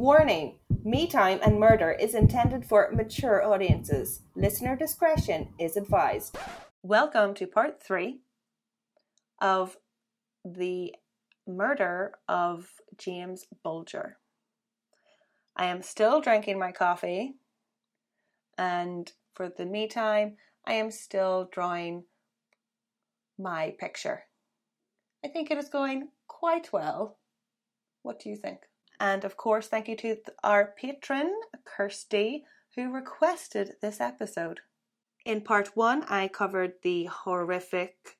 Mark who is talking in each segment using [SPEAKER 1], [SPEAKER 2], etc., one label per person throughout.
[SPEAKER 1] Warning Me Time and Murder is intended for mature audiences. Listener discretion is advised. Welcome to part three of the murder of James Bulger. I am still drinking my coffee, and for the me time, I am still drawing my picture. I think it is going quite well. What do you think? And of course, thank you to our patron, Kirsty, who requested this episode. In part one, I covered the horrific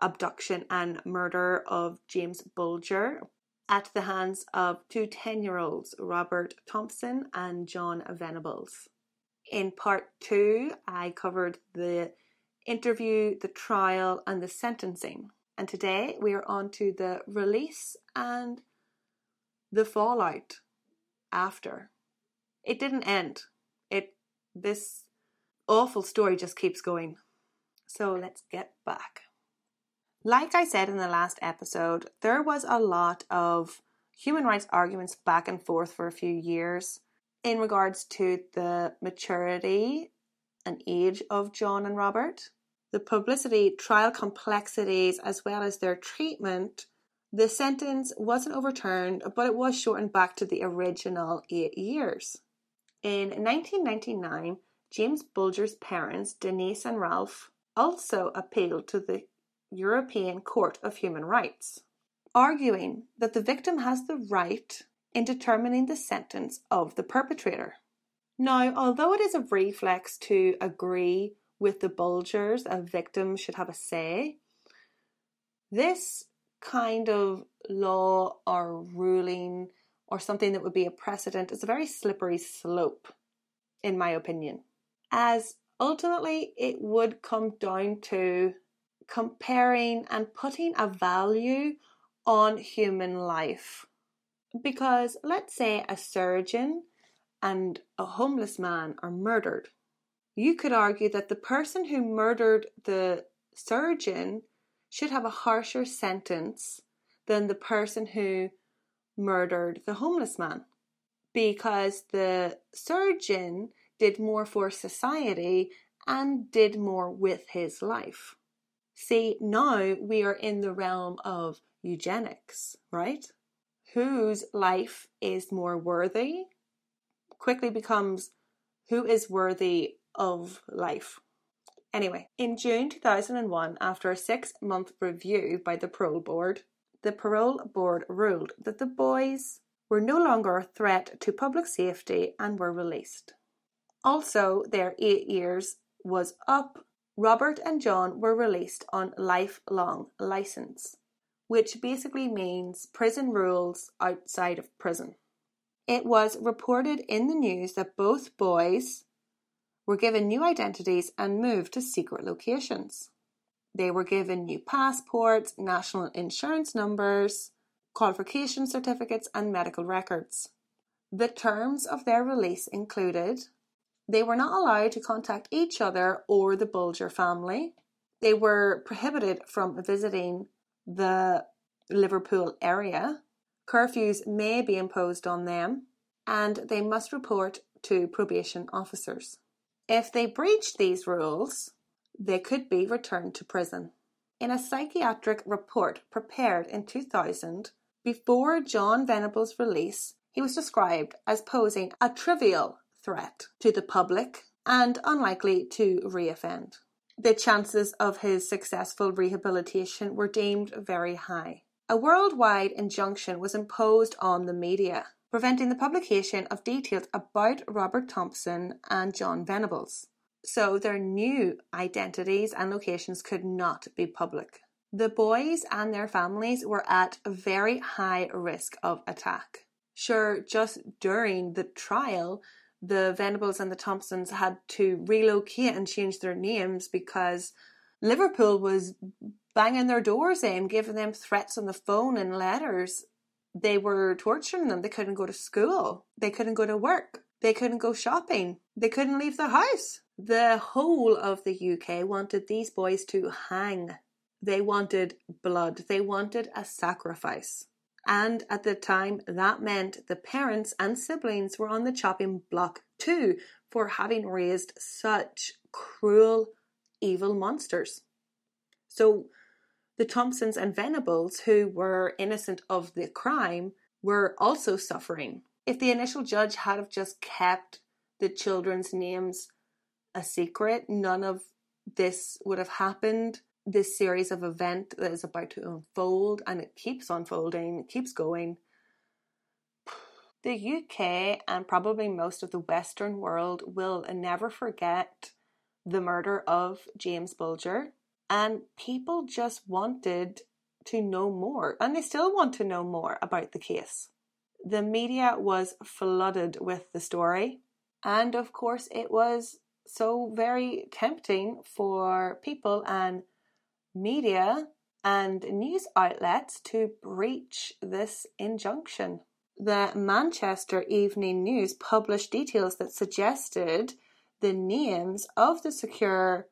[SPEAKER 1] abduction and murder of James Bulger at the hands of two 10 year olds, Robert Thompson and John Venables. In part two, I covered the interview, the trial, and the sentencing. And today we are on to the release and the fallout after. It didn't end. It this awful story just keeps going. So let's get back. Like I said in the last episode, there was a lot of human rights arguments back and forth for a few years in regards to the maturity and age of John and Robert, the publicity, trial complexities, as well as their treatment the sentence wasn't overturned, but it was shortened back to the original eight years. In 1999, James Bulger's parents, Denise and Ralph, also appealed to the European Court of Human Rights, arguing that the victim has the right in determining the sentence of the perpetrator. Now, although it is a reflex to agree with the Bulgers, a victim should have a say, this kind of law or ruling or something that would be a precedent is a very slippery slope, in my opinion, as ultimately it would come down to comparing and putting a value on human life. Because let's say a surgeon and a homeless man are murdered. You could argue that the person who murdered the surgeon should have a harsher sentence than the person who murdered the homeless man because the surgeon did more for society and did more with his life. See, now we are in the realm of eugenics, right? Whose life is more worthy quickly becomes who is worthy of life. Anyway, in June 2001, after a six month review by the parole board, the parole board ruled that the boys were no longer a threat to public safety and were released. Also, their eight years was up. Robert and John were released on lifelong license, which basically means prison rules outside of prison. It was reported in the news that both boys were given new identities and moved to secret locations. They were given new passports, national insurance numbers, qualification certificates, and medical records. The terms of their release included they were not allowed to contact each other or the Bulger family. They were prohibited from visiting the Liverpool area. Curfews may be imposed on them, and they must report to probation officers. If they breached these rules, they could be returned to prison. In a psychiatric report prepared in 2000, before John Venable's release, he was described as posing a trivial threat to the public and unlikely to reoffend. The chances of his successful rehabilitation were deemed very high. A worldwide injunction was imposed on the media preventing the publication of details about Robert Thompson and John Venables. So their new identities and locations could not be public. The boys and their families were at very high risk of attack. Sure, just during the trial, the Venables and the Thompsons had to relocate and change their names because Liverpool was banging their doors in, giving them threats on the phone and letters they were torturing them. They couldn't go to school. They couldn't go to work. They couldn't go shopping. They couldn't leave the house. The whole of the UK wanted these boys to hang. They wanted blood. They wanted a sacrifice. And at the time, that meant the parents and siblings were on the chopping block too for having raised such cruel, evil monsters. So the Thompsons and Venables, who were innocent of the crime, were also suffering. If the initial judge had have just kept the children's names a secret, none of this would have happened. This series of event that is about to unfold and it keeps unfolding, it keeps going. The UK and probably most of the Western world will never forget the murder of James Bulger, and people just wanted to know more, and they still want to know more about the case. The media was flooded with the story, and of course, it was so very tempting for people and media and news outlets to breach this injunction. The Manchester Evening News published details that suggested the names of the secure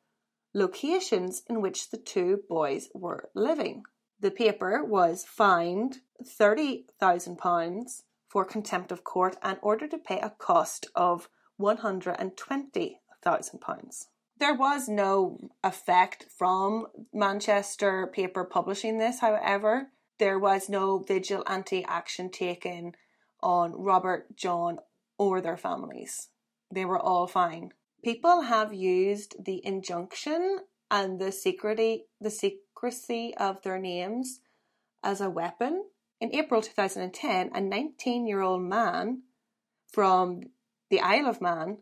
[SPEAKER 1] locations in which the two boys were living. The paper was fined £30,000 for contempt of court and ordered to pay a cost of £120,000. There was no effect from Manchester paper publishing this, however. There was no vigilante action taken on Robert, John, or their families. They were all fine. People have used the injunction and the secrecy, the secrecy of their names as a weapon. In April 2010, a 19 year old man from the Isle of Man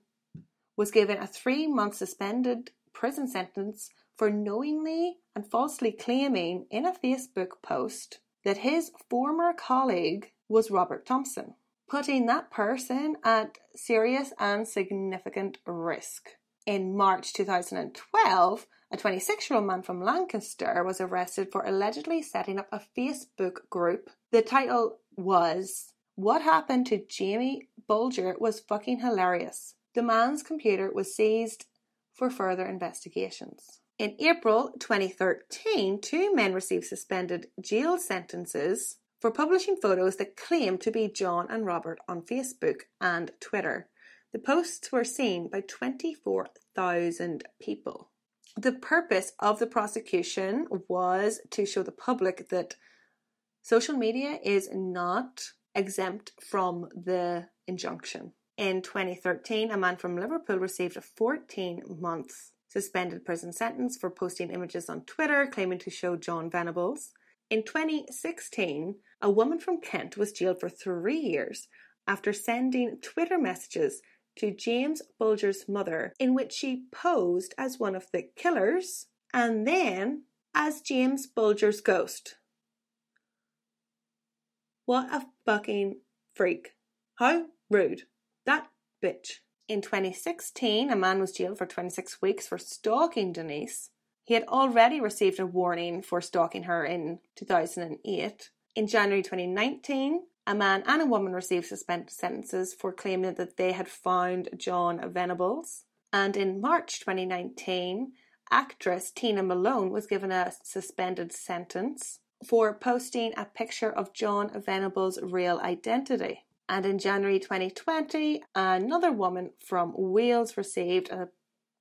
[SPEAKER 1] was given a three month suspended prison sentence for knowingly and falsely claiming in a Facebook post that his former colleague was Robert Thompson putting that person at serious and significant risk. In March 2012, a 26 year old man from Lancaster was arrested for allegedly setting up a Facebook group. The title was What Happened to Jamie Bulger Was Fucking Hilarious. The man's computer was seized for further investigations. In April 2013, two men received suspended jail sentences for publishing photos that claimed to be John and Robert on Facebook and Twitter. The posts were seen by 24,000 people. The purpose of the prosecution was to show the public that social media is not exempt from the injunction. In 2013, a man from Liverpool received a 14 month suspended prison sentence for posting images on Twitter claiming to show John Venables. In 2016, a woman from Kent was jailed for three years after sending Twitter messages to James Bulger's mother in which she posed as one of the killers and then as James Bulger's ghost. What a fucking freak. How rude. That bitch. In 2016, a man was jailed for 26 weeks for stalking Denise. He had already received a warning for stalking her in 2008. In January 2019, a man and a woman received suspended sentences for claiming that they had found John Venables. And in March 2019, actress Tina Malone was given a suspended sentence for posting a picture of John Venables' real identity. And in January 2020, another woman from Wales received a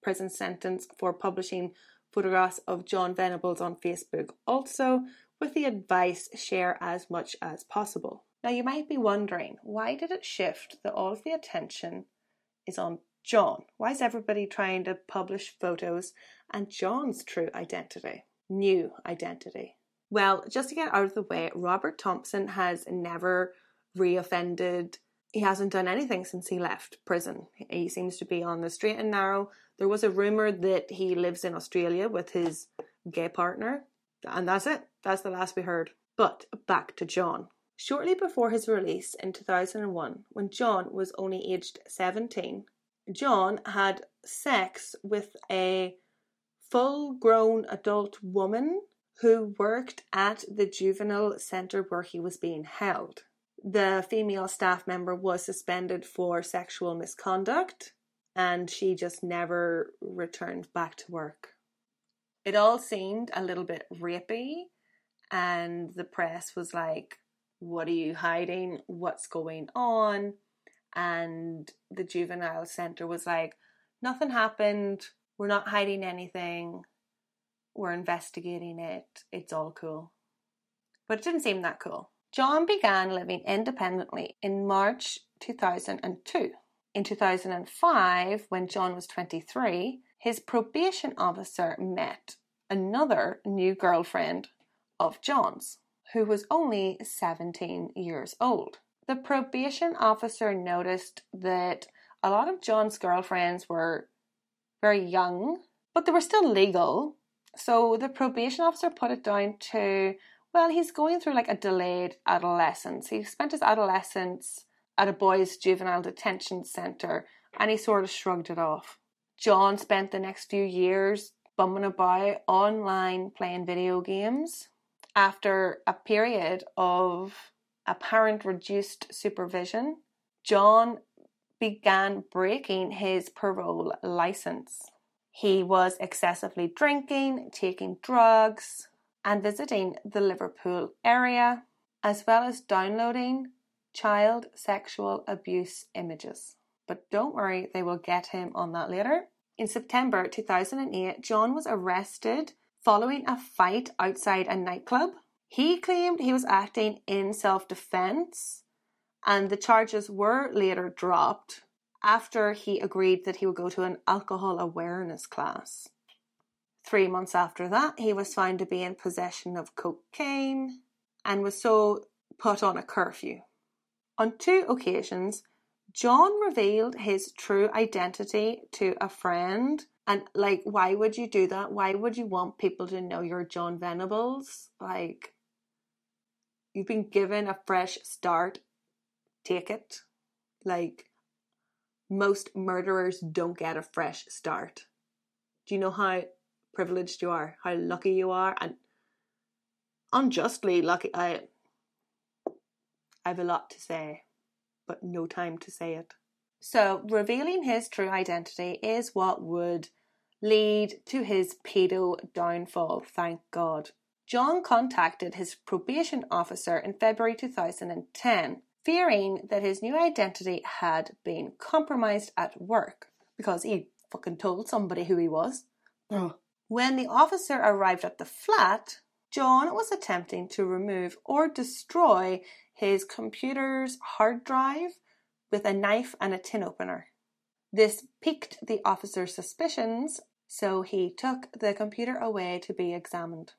[SPEAKER 1] prison sentence for publishing photographs of John Venables on Facebook also, with the advice share as much as possible. Now you might be wondering, why did it shift that all of the attention is on John? Why is everybody trying to publish photos and John's true identity, new identity? Well, just to get out of the way, Robert Thompson has never reoffended he hasn't done anything since he left prison. He seems to be on the straight and narrow. There was a rumor that he lives in Australia with his gay partner, and that's it. That's the last we heard. But back to John. Shortly before his release in 2001, when John was only aged 17, John had sex with a full grown adult woman who worked at the juvenile centre where he was being held the female staff member was suspended for sexual misconduct and she just never returned back to work. It all seemed a little bit rapey, and the press was like, What are you hiding? What's going on? And the juvenile center was like, Nothing happened. We're not hiding anything. We're investigating it. It's all cool. But it didn't seem that cool. John began living independently in March 2002. In 2005, when John was 23, his probation officer met another new girlfriend of John's, who was only 17 years old. The probation officer noticed that a lot of John's girlfriends were very young, but they were still legal. So the probation officer put it down to, well, he's going through like a delayed adolescence. He spent his adolescence at a boys' juvenile detention centre and he sort of shrugged it off. John spent the next few years bumming about online playing video games after a period of apparent reduced supervision. John began breaking his parole license. He was excessively drinking, taking drugs, and visiting the Liverpool area, as well as downloading child sexual abuse images. But don't worry, they will get him on that later. In September 2008, John was arrested following a fight outside a nightclub. He claimed he was acting in self defense and the charges were later dropped after he agreed that he would go to an alcohol awareness class. Three months after that, he was found to be in possession of cocaine and was so put on a curfew. On two occasions, John revealed his true identity to a friend. And, like, why would you do that? Why would you want people to know you're John Venables? Like, you've been given a fresh start take it. Like, most murderers don't get a fresh start. Do you know how privileged you are? How lucky you are? And unjustly lucky. I, I have a lot to say, but no time to say it. So, revealing his true identity is what would lead to his pedo downfall, thank God. John contacted his probation officer in February 2010 fearing that his new identity had been compromised at work because he fucking told somebody who he was. Oh. When the officer arrived at the flat, John was attempting to remove or destroy his computer's hard drive with a knife and a tin opener. This piqued the officer's suspicions, so he took the computer away to be examined,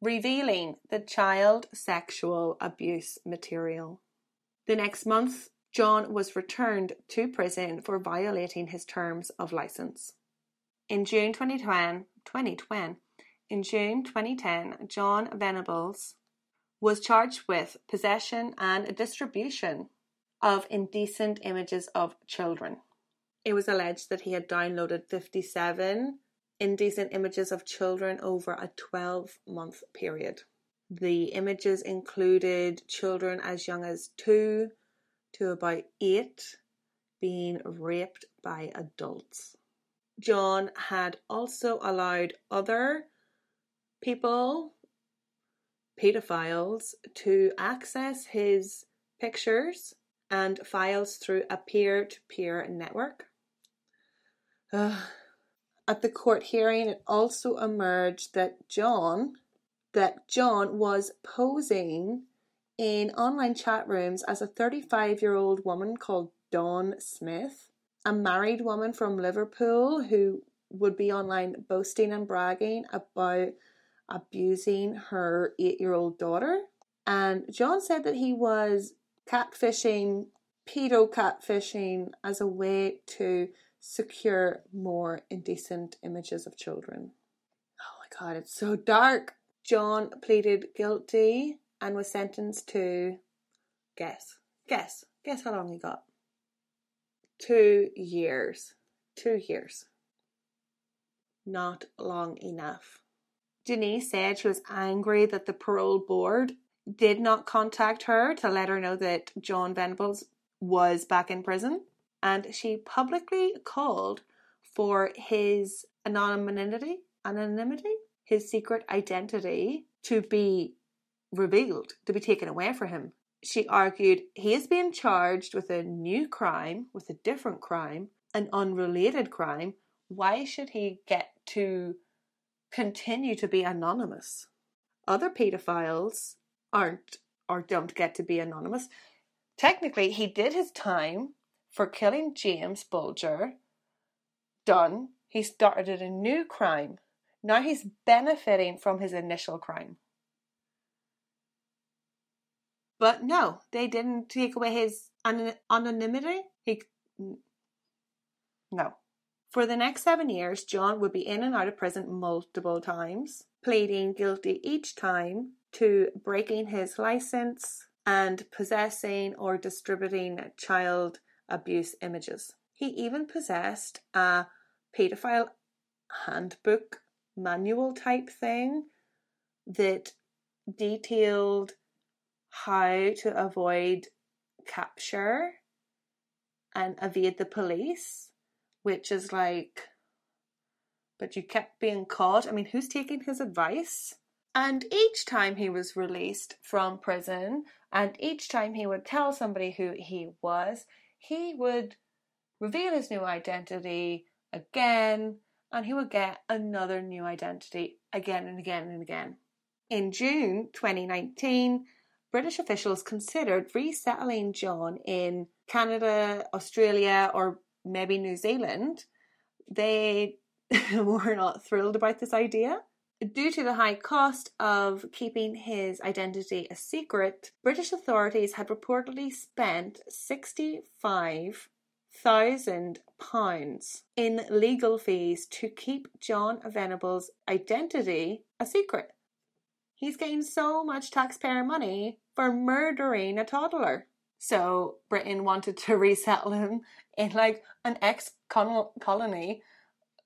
[SPEAKER 1] revealing the child sexual abuse material. The next month, John was returned to prison for violating his terms of license. In June 2010, 2010 in June 2010, John Venables was charged with possession and distribution of indecent images of children. It was alleged that he had downloaded 57 indecent images of children over a 12 month period. The images included children as young as two to about eight being raped by adults. John had also allowed other people, pedophiles, to access his pictures and files through a peer to peer network. Uh, at the court hearing, it also emerged that John that John was posing in online chat rooms as a 35 year old woman called Dawn Smith, a married woman from Liverpool who would be online boasting and bragging about abusing her eight year old daughter. And John said that he was catfishing, pedo catfishing, as a way to secure more indecent images of children. Oh my god, it's so dark. John pleaded guilty and was sentenced to guess, guess, guess how long he got? Two years. Two years. Not long enough. Denise said she was angry that the parole board did not contact her to let her know that John Venables was back in prison, and she publicly called for his anonymity, anonymity his secret identity to be revealed, to be taken away from him. She argued he is being charged with a new crime, with a different crime, an unrelated crime. Why should he get to continue to be anonymous? Other pedophiles aren't or don't get to be anonymous. Technically, he did his time for killing James Bulger. Done. He started a new crime. Now he's benefiting from his initial crime. But no, they didn't take away his anonymity. He no. For the next seven years, John would be in and out of prison multiple times, pleading guilty each time to breaking his license and possessing or distributing child abuse images. He even possessed a paedophile handbook manual type thing that detailed how to avoid capture and evade the police, which is like, but you kept being caught. I mean, who's taking his advice? And each time he was released from prison, and each time he would tell somebody who he was, he would reveal his new identity again, and he would get another new identity again and again and again. In June 2019, British officials considered resettling John in Canada, Australia, or maybe New Zealand. They were not thrilled about this idea. Due to the high cost of keeping his identity a secret, British authorities had reportedly spent £65,000 in legal fees to keep John Venable's identity a secret. He's getting so much taxpayer money for murdering a toddler. So Britain wanted to resettle him in like an ex colony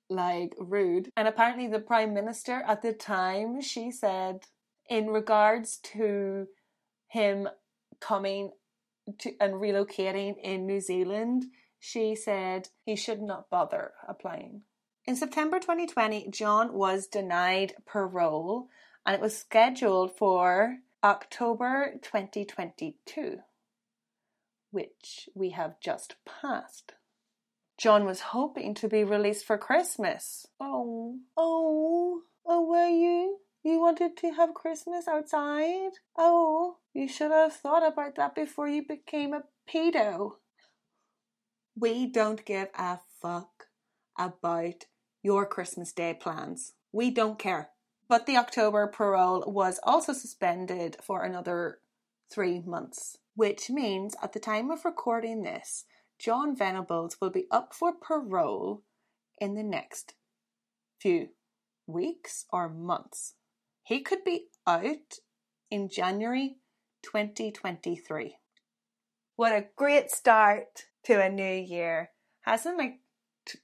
[SPEAKER 1] like rude. And apparently, the prime minister at the time she said, in regards to him coming to and relocating in New Zealand, she said he should not bother applying. In September 2020, John was denied parole and it was scheduled for October 2022, which we have just passed. John was hoping to be released for Christmas. Oh, oh, oh, were you? You wanted to have Christmas outside? Oh, you should have thought about that before you became a pedo. We don't give a fuck about your Christmas Day plans. We don't care. But the October parole was also suspended for another three months, which means at the time of recording this, John Venables will be up for parole in the next few weeks or months. He could be out in January 2023. What a great start to a new year. Hasn't like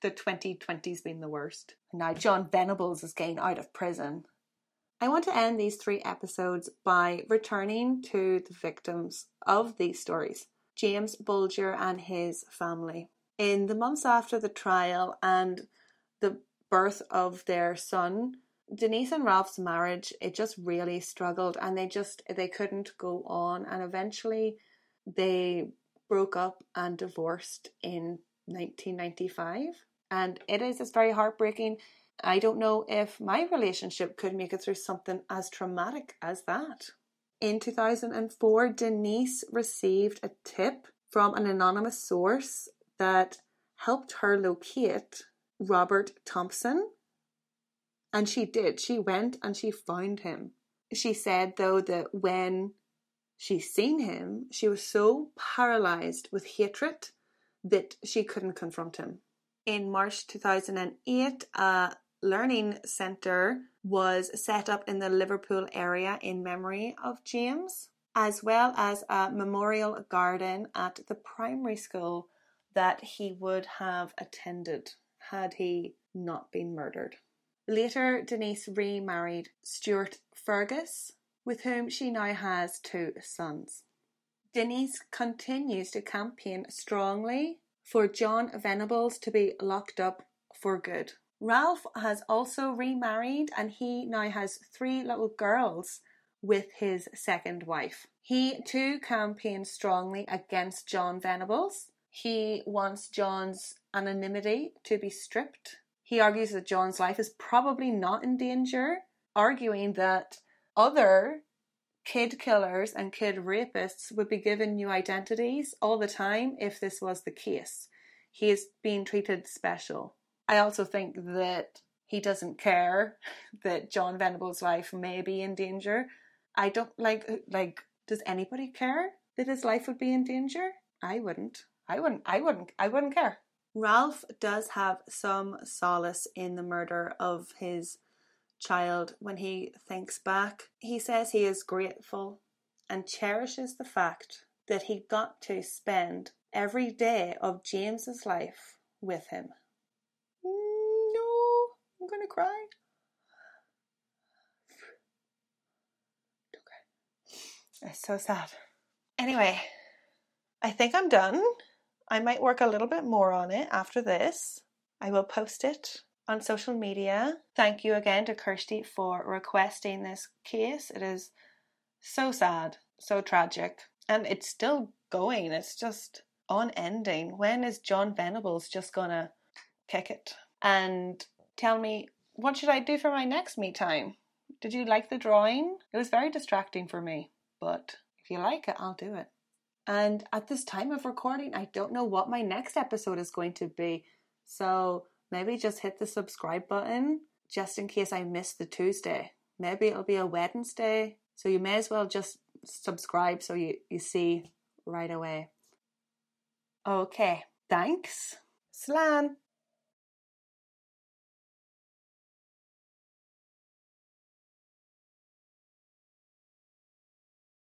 [SPEAKER 1] the 2020s been the worst? Now John Venables is getting out of prison. I want to end these three episodes by returning to the victims of these stories. James Bulger and his family. In the months after the trial and the birth of their son, Denise and Ralph's marriage it just really struggled and they just they couldn't go on and eventually they broke up and divorced in 1995 and it is just very heartbreaking. I don't know if my relationship could make it through something as traumatic as that. In 2004, Denise received a tip from an anonymous source that helped her locate Robert Thompson. And she did. She went and she found him. She said, though, that when she seen him, she was so paralyzed with hatred that she couldn't confront him. In March 2008, a learning centre was set up in the Liverpool area in memory of James, as well as a memorial garden at the primary school that he would have attended had he not been murdered. Later, Denise remarried Stuart Fergus, with whom she now has two sons. Denise continues to campaign strongly for John Venables to be locked up for good. Ralph has also remarried and he now has three little girls with his second wife. He too campaigned strongly against John Venables. He wants John's anonymity to be stripped. He argues that John's life is probably not in danger, arguing that other kid killers and kid rapists would be given new identities all the time if this was the case. He is being treated special. I also think that he doesn't care that John Venable's life may be in danger. I don't like uh, like does anybody care that his life would be in danger? I wouldn't. I wouldn't I wouldn't I wouldn't care. Ralph does have some solace in the murder of his child when he thinks back. He says he is grateful and cherishes the fact that he got to spend every day of James's life with him. I'm gonna cry. Okay. It's so sad. Anyway, I think I'm done. I might work a little bit more on it after this. I will post it on social media. Thank you again to Kirsty for requesting this case. It is so sad, so tragic, and it's still going. It's just unending. When is John Venables just gonna kick it? And tell me, what should I do for my next me time? Did you like the drawing? It was very distracting for me, but if you like it, I'll do it. And at this time of recording, I don't know what my next episode is going to be. So maybe just hit the subscribe button just in case I miss the Tuesday. Maybe it'll be a Wednesday. So you may as well just subscribe so you, you see right away. Okay, thanks. Slan.